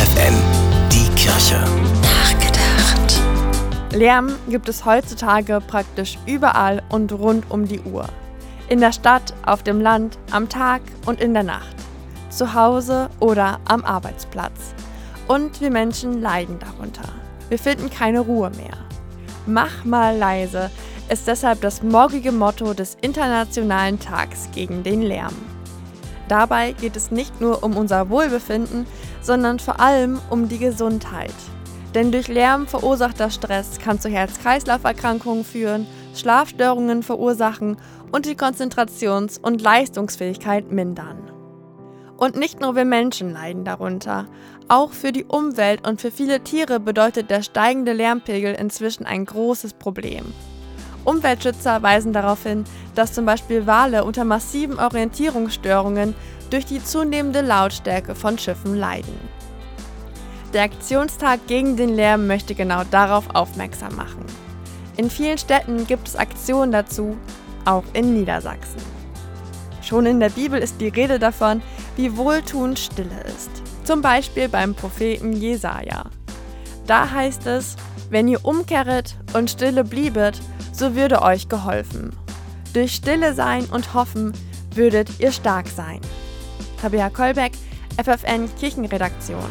FFN, die Kirche. Nachgedacht. Lärm gibt es heutzutage praktisch überall und rund um die Uhr. In der Stadt, auf dem Land, am Tag und in der Nacht. Zu Hause oder am Arbeitsplatz. Und wir Menschen leiden darunter. Wir finden keine Ruhe mehr. Mach mal leise ist deshalb das morgige Motto des Internationalen Tags gegen den Lärm. Dabei geht es nicht nur um unser Wohlbefinden, sondern vor allem um die Gesundheit. Denn durch Lärm verursachter Stress kann zu Herz-Kreislauf-Erkrankungen führen, Schlafstörungen verursachen und die Konzentrations- und Leistungsfähigkeit mindern. Und nicht nur wir Menschen leiden darunter. Auch für die Umwelt und für viele Tiere bedeutet der steigende Lärmpegel inzwischen ein großes Problem. Umweltschützer weisen darauf hin, dass zum Beispiel Wale unter massiven Orientierungsstörungen durch die zunehmende Lautstärke von Schiffen leiden. Der Aktionstag gegen den Lärm möchte genau darauf aufmerksam machen. In vielen Städten gibt es Aktionen dazu, auch in Niedersachsen. Schon in der Bibel ist die Rede davon, wie wohltuend Stille ist. Zum Beispiel beim Propheten Jesaja. Da heißt es: Wenn ihr umkehret und stille bliebet, so würde euch geholfen. Durch Stille sein und Hoffen würdet ihr stark sein. Tabea Kolbeck, FFN Kirchenredaktion.